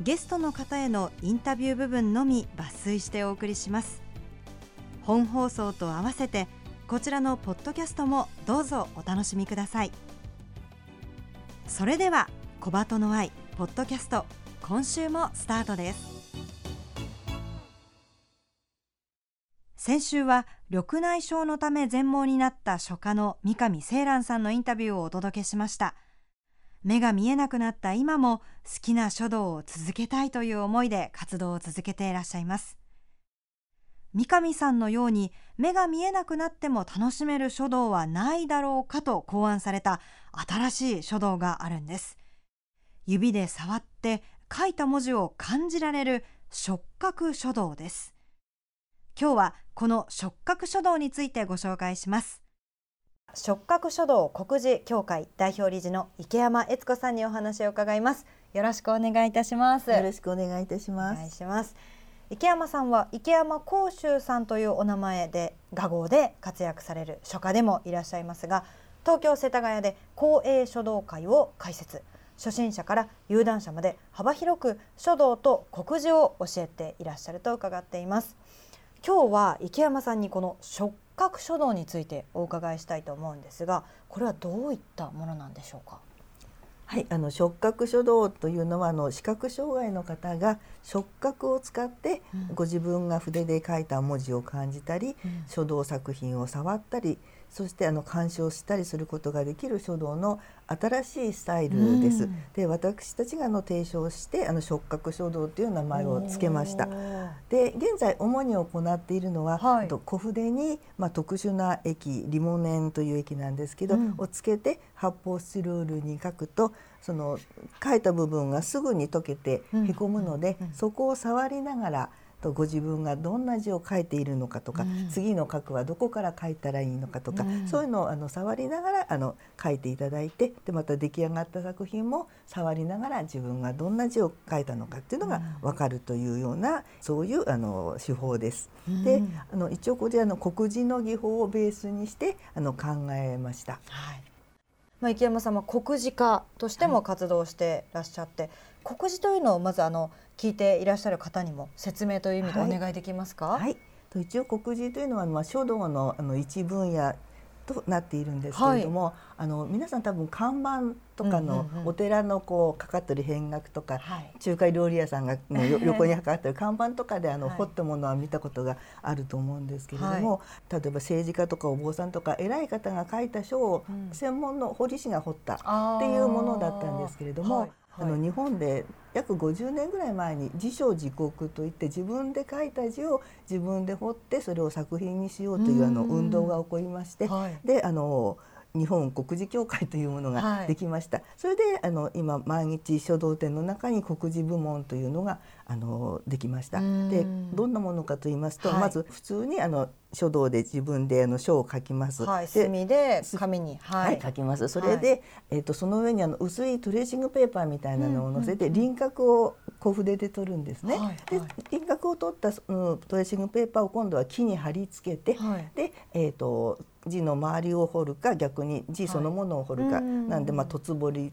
ゲストの方へのインタビュー部分のみ抜粋してお送りします。本放送と合わせてこちらのポッドキャストもどうぞお楽しみください。それでは小鳩の愛ポッドキャスト今週もスタートです。先週は緑内障のため全盲になった書家の三上清蘭さんのインタビューをお届けしました。目が見えなくなった今も好きな書道を続けたいという思いで活動を続けていらっしゃいます。三上さんのように目が見えなくなっても楽しめる書道はないだろうかと考案された新しい書道があるんです。指で触って書いた文字を感じられる触覚書道です。今日はこの触覚書道についてご紹介します。触覚書道国事協会代表理事の池山悦子さんにお話を伺います。よろしくお願いいたします。よろしくお願いいたします。お願いします。池山さんは池山甲州さんというお名前で画号で活躍される書家でもいらっしゃいますが東京世田谷で公営書道会を開設。初心者から有段者まで幅広く書道と国字を教えていらっしゃると伺っています。今日は池山さんにこの触覚書道についてお伺いしたいと思うんですがこれはどういったものなんでしょうか？はい、あの触覚書道というのはあの視覚障害の方が触覚を使ってご自分が筆で書いた文字を感じたり、うん、書道作品を触ったりそしてあの鑑賞したりすることができる書道の新しいスタイルです。うん、で私たちがあの提唱してあの触覚書道という名前を付けました。で現在主に行っているのは、はい、と小筆にまあ特殊な液リモネンという液なんですけど、うん、をつけて発泡スチロールに書くとその書いた部分がすぐに溶けてへこむので、そこを触りながらとご自分がどんな字を書いているのかとか、うん、次の書くはどこから書いたらいいのかとか、うん、そういうのをあの触りながらあの書いていただいてでまた出来上がった作品も触りながら自分がどんな字を書いたのかっていうのが分かるというようなそういうあの手法です。であの一応これあの国字の技法をベースにしてあの考えました。はい。まあ、池山さんは国字家としても活動してらっしゃって、はい、国字というのをまずあの聞いていらっしゃる方にも説明という意味でお願いできますか？はい、はい、一応国字というのはまあ書道のあの一分野となっているんですけれども、はい、あの皆さん多分看板とかのお寺のこうかかってる変額とか、中華料理屋さんがの 横にかかってる看板とかであの、彫ったものは見たことがあると思うんですけれども、例えば政治家とかお坊さんとか偉い方が書いた書を専門の彫り師が彫ったっていうものだったんですけれども。あの日本で約50年ぐらい前に自書自国といって自分で書いた字を自分で彫ってそれを作品にしようというあの運動が起こりまして、はい、であの日本国字協会というものができました、はい、それであの今毎日書道展の中に国字部門というのがあのできました。でどんなものかと言いますと、はい、まず普通にあの書道で自分であの書を書きます。はい、墨で紙に、はい、はい、書きます。それで、はい、えっ、とその上にあの薄いトレーシングペーパーみたいなのを載せて、輪郭を小筆で取るんですね。で輪郭を取った、うん、トレーシングペーパーを今度は木に貼り付けて、でえっ、ー、と字の周りを彫るか逆に字そのものを彫るか、なんでまあ凸彫り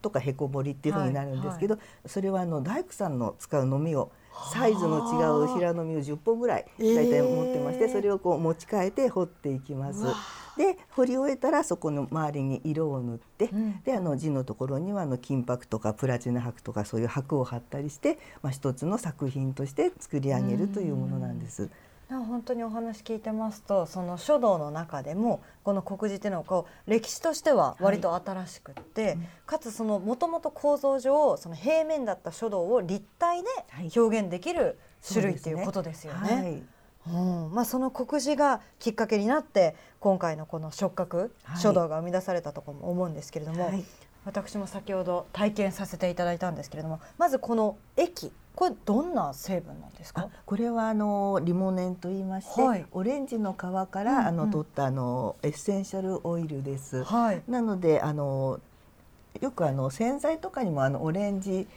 とかへこぼりっていうふうになるんですけど、はい。はい、それはあの大工さんの使うのみをサイズの違う平のみを10本ぐらい大体持ってまして、それをこう持ち替えて彫っていきます。で彫り終えたらそこの周りに色を塗って、うん、であの字のところにはあの金箔とかプラチナ箔とかそういう箔を貼ったりして、まあ、一つの作品として作り上げるというものなんです。本当にお話聞いてますとその書道の中でもこの国字っていうのはこう歴史としては割と新しくって、はい、かつそのもともと構造上その平面だった書道を立体で表現できる種類っていうことですよね。はいうん。まあ、その告示がきっかけになって今回のこの触覚、書道が生み出されたとも思うんですけれども、はい、私も先ほど体験させていただいたんですけれどもまずこの液これどんな成分なんですか？これはあのリモネンと言いまして、はい、オレンジの皮から、あの取ったあのエッセンシャルオイルです。はい、なのであのよくあの洗剤とかにもあのオレンジ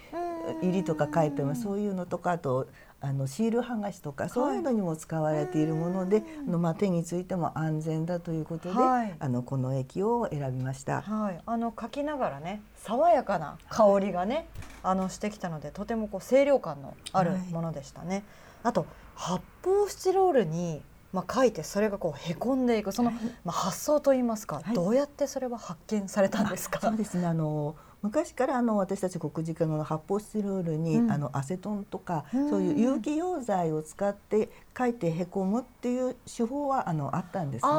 入りとか書いてます。そういうのとかあとあのシール剥がしとかそういうのにも使われているもので、はい、あのまあ手についても安全だということで、はい、あのこの液を選びました。はい、あの書きながらね爽やかな香りがね、あのしてきたのでとてもこう清涼感のあるものでしたね。あと発泡スチロールにまあ、書いてそれがこうへこんでいくその、まあ、発想といいますか、どうやってそれは発見されたんですか？そうですね。あの昔からあの私たち国事課の発泡スチロールに、うん、あのアセトンとか、うん、そういう有機溶剤を使って書いてへこむっていう手法はあのあったんですね。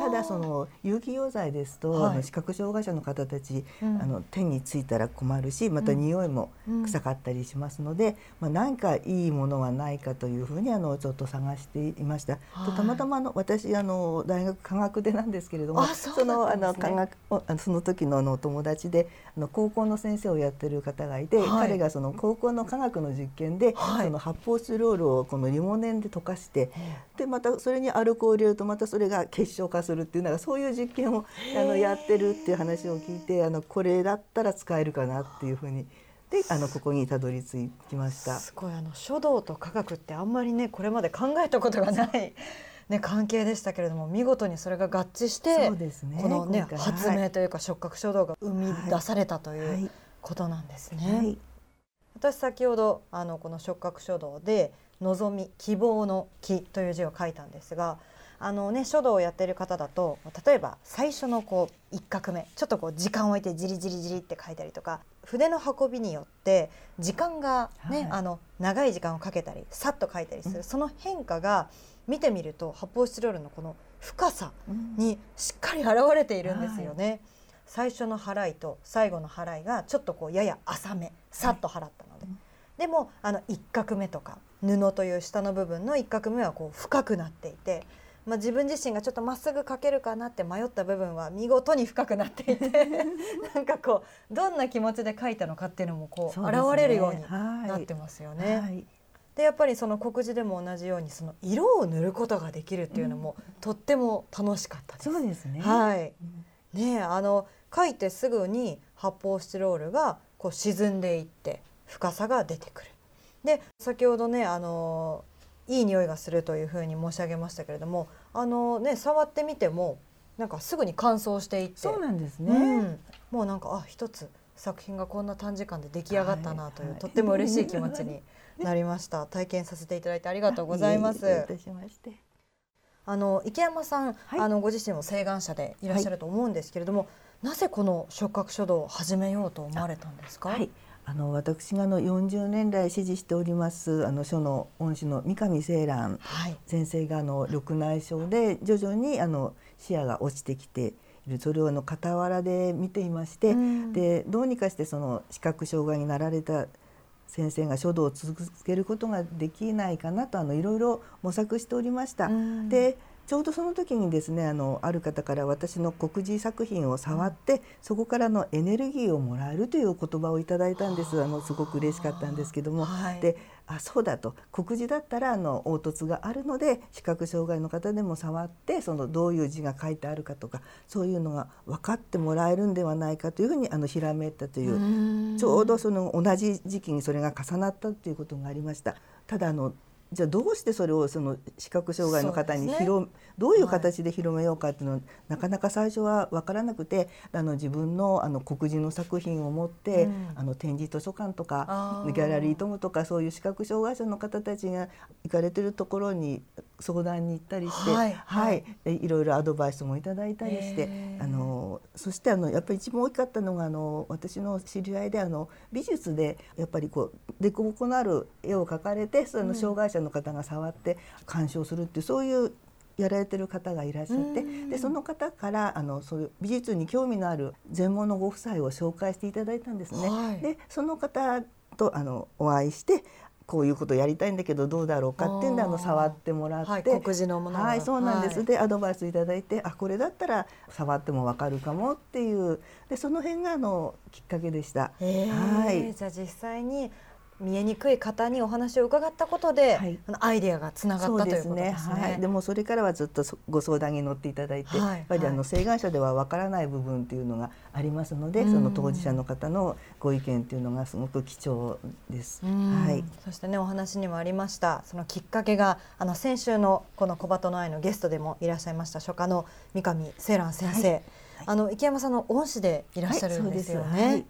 ただその有機溶剤ですと、はい、あの視覚障害者の方たち、うん、あの手についたら困るしまた匂いも臭かったりしますので、まあ、何かいいものはないかというふうにあのちょっと探していました。とたまたまあの私あの大学科学でなんですけれどもそのあの科学その時のあの友達であの高高校の先生をやってる方がいて、はい、彼がその高校の科学の実験で、はい、その発泡スチロールをこのリモネンで溶かして、でまたそれにアルコールを入れるとまたそれが結晶化するっていうのがそういう実験をあのやってるっていう話を聞いてあのこれだったら使えるかなっていうふうに。であのここにたどり着きました。すごい。あの書道と科学ってあんまりねこれまで考えたことがないね、関係でしたけれども見事にそれが合致して、ね、この、ね、発明というか触覚書道が生み出されたということなんですね。はい、私先ほどあのこの触覚書道で「望み希望の木」という字を書いたんですがあの、ね、書道をやっている方だと例えば最初のこう一画目ちょっとこう時間を置いてじりじりじりって書いたりとか筆の運びによって時間がね、はい、あの長い時間をかけたりさっと書いたりする、うん、その変化が見てみると発泡スチロールのこの深さにしっかり現れているんですよね。はい、最初の払いと最後の払いがちょっとこうやや浅めさっと払ったので、はい、でもあの一画目とか布という下の部分の一画目はこう深くなっていて。まあ、自分自身がちょっとまっすぐ描けるかなって迷った部分は見事に深くなっていて なんかこうどんな気持ちで描いたのかっていうのもこう現れるようになってますよね。はいでやっぱりその告示でも同じようにその色を塗ることができるっていうのも、とっても楽しかったです。そうですね。はい。ねあの書いてすぐに発泡スチロールがこう沈んでいって深さが出てくる。で先ほどねあのいい匂いがするというふうに申し上げましたけれどもあのね触ってみてもなんかすぐに乾燥していってそうなんですね、うん、もうなんかあ一つ作品がこんな短時間で出来上がったなという、はいはい、とっても嬉しい気持ちに なりました。体験させていただいてありがとうございます。あの池山さん、はい、あのご自身も請願者でいらっしゃると思うんですけれども、はい、なぜこの触覚書道を始めようと思われたんですか？はい。あの私があの40年来支持しておりますあの書の恩師の三上清蘭先生があの緑内障で徐々にあの視野が落ちてきている。それをあの傍らで見ていまして、うん、でどうにかしてその視覚障害になられた先生が書道を続けることができないかなとあのいろいろ模索しておりました。でちょうどその時にですねあのある方から私の国字作品を触って、そこからのエネルギーをもらえるという言葉をいただいたんです。あのすごく嬉しかったんですけども、はい、であそうだと。国字だったらあの凹凸があるので視覚障害の方でも触ってそのどういう字が書いてあるかとかそういうのが分かってもらえるんではないかというふうにあのひらめいたというちょうどその同じ時期にそれが重なったということがありました。ただあのじゃあどうしてそれをその視覚障害の方に広、ね、どういう形で広めようかっていうのは、はい、なかなか最初は分からなくてあの自分のあの黒人の作品を持って、うん、あの展示図書館とかギャラリートムとかそういう視覚障害者の方たちが行かれてるところに相談に行ったりして、はい、はい、いろいろアドバイスもいただいたりして、あのそしてあのやっぱり一番大きかったのがあの私の知り合いであの美術でやっぱりこう凸凹のある絵を描かれてその障害者の方が触って鑑賞するっていうそういうやられてる方がいらっしゃってでその方からあのそういう美術に興味のある全盲のご夫妻を紹介していただいたんですね。はい、でその方とあのお会いしてこういうことやりたいんだけどどうだろうかっていうんであの触ってもらって、はい、告示のものはいそうなんです、はい、でアドバイスいただいてあこれだったら触ってもわかるかもっていう。でその辺があのきっかけでした。はい、じゃあ実際に見えにくい方にお話を伺ったことで、はい、アイデアがつながったということですね。すね。はい、でもそれからはずっとご相談に乗っていただいて、はい、やっぱりあの請願者ではわからない部分っていうのがありますので、その当事者の方のご意見っていうのがすごく貴重です。はい。そしてねお話にもありましたそのきっかけがあの先週のこの小鳩の愛のゲストでもいらっしゃいました書家の三上清蘭先生、あの池山さんの恩師でいらっしゃるんですよね。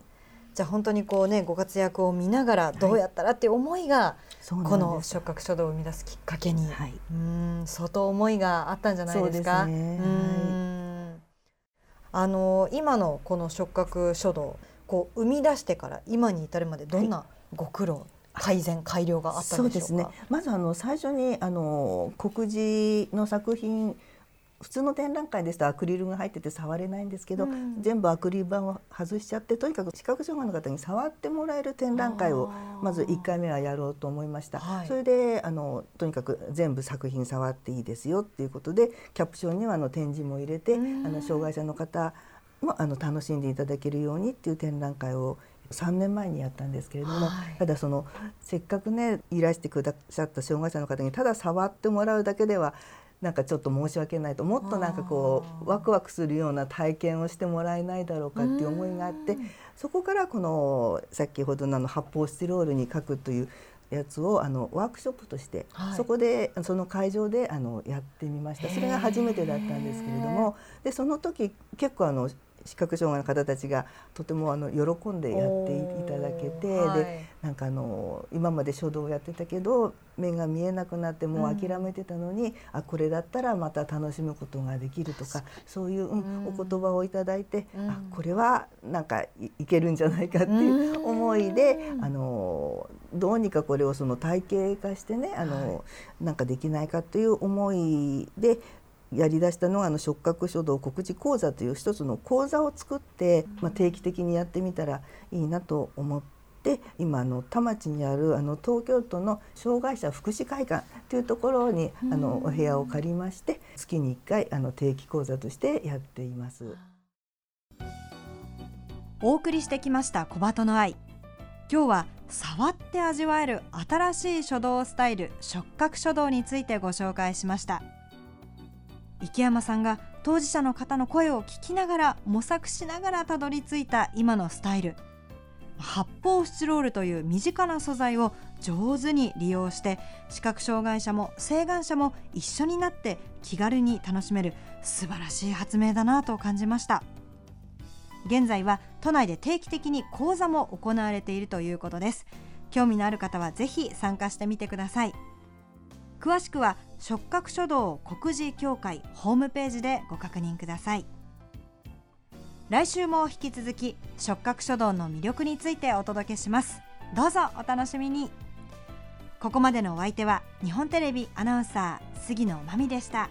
じゃあ本当にこうねご活躍を見ながらどうやったらっていう思いが、この触覚書道を生み出すきっかけに、はい、うん相当思いがあったんじゃないですか？すね、うん。あの今のこの触覚書道こう生み出してから今に至るまでどんなご苦労、はい改善改良があったんでしょうか？そうですね。まずあの最初にあの告示の作品普通の展覧会ですとアクリルが入ってて触れないんですけど、うん、全部アクリル板を外しちゃってとにかく視覚障害の方に触ってもらえる展覧会をまず1回目はやろうと思いました、はい、それであのとにかく全部作品触っていいですよっていうことでキャプションにはあの展示も入れて、うん、あの障害者の方もあの楽しんでいただけるようにっていう展覧会を3年前にやったんですけれども、はい、ただそのせっかくねいらしてくださった障害者の方にただ触ってもらうだけではなんかちょっと申し訳ないともっとなんかこうワクワクするような体験をしてもらえないだろうかっていう思いがあってそこからこの先ほどのあの発泡スチロールに書くというやつをあのワークショップとして、はい、そこでその会場であのやってみました。それが初めてだったんですけれどもでその時結構あの視覚障害の方たちがとてもあの喜んでやっていただけて、はい、でなんかあの今まで書道をやってたけど目が見えなくなってもう諦めてたのに、うん、あこれだったらまた楽しむことができるとかそういう、うん、お言葉をいただいて、うん、あこれはなんかいけるんじゃないかっていう思いで、あのどうにかこれをその体系化してねあの、はい、なんかできないかという思いでやりだしたのがあの触覚書道告示講座という一つの講座を作って、まあ、定期的にやってみたらいいなと思って。今の田町にあるあの東京都の障害者福祉会館というところにあのお部屋を借りまして月に1回あの定期講座としてやっています。お送りしてきました小鳩の愛。今日は触って味わえる新しい書道スタイル触覚書道についてご紹介しました池山さんが当事者の方の声を聞きながら模索しながらたどり着いた今のスタイル。発泡スチロールという身近な素材を上手に利用して視覚障害者も請願者も一緒になって気軽に楽しめる素晴らしい発明だなと感じました。現在は都内で定期的に講座も行われているということです。興味のある方はぜひ参加してみてください。詳しくは触覚書道国事協会ホームページでご確認ください。来週も引き続き触覚書道の魅力についてお届けします。どうぞお楽しみに。ここまでのお相手は日本テレビアナウンサー杉野真美でした。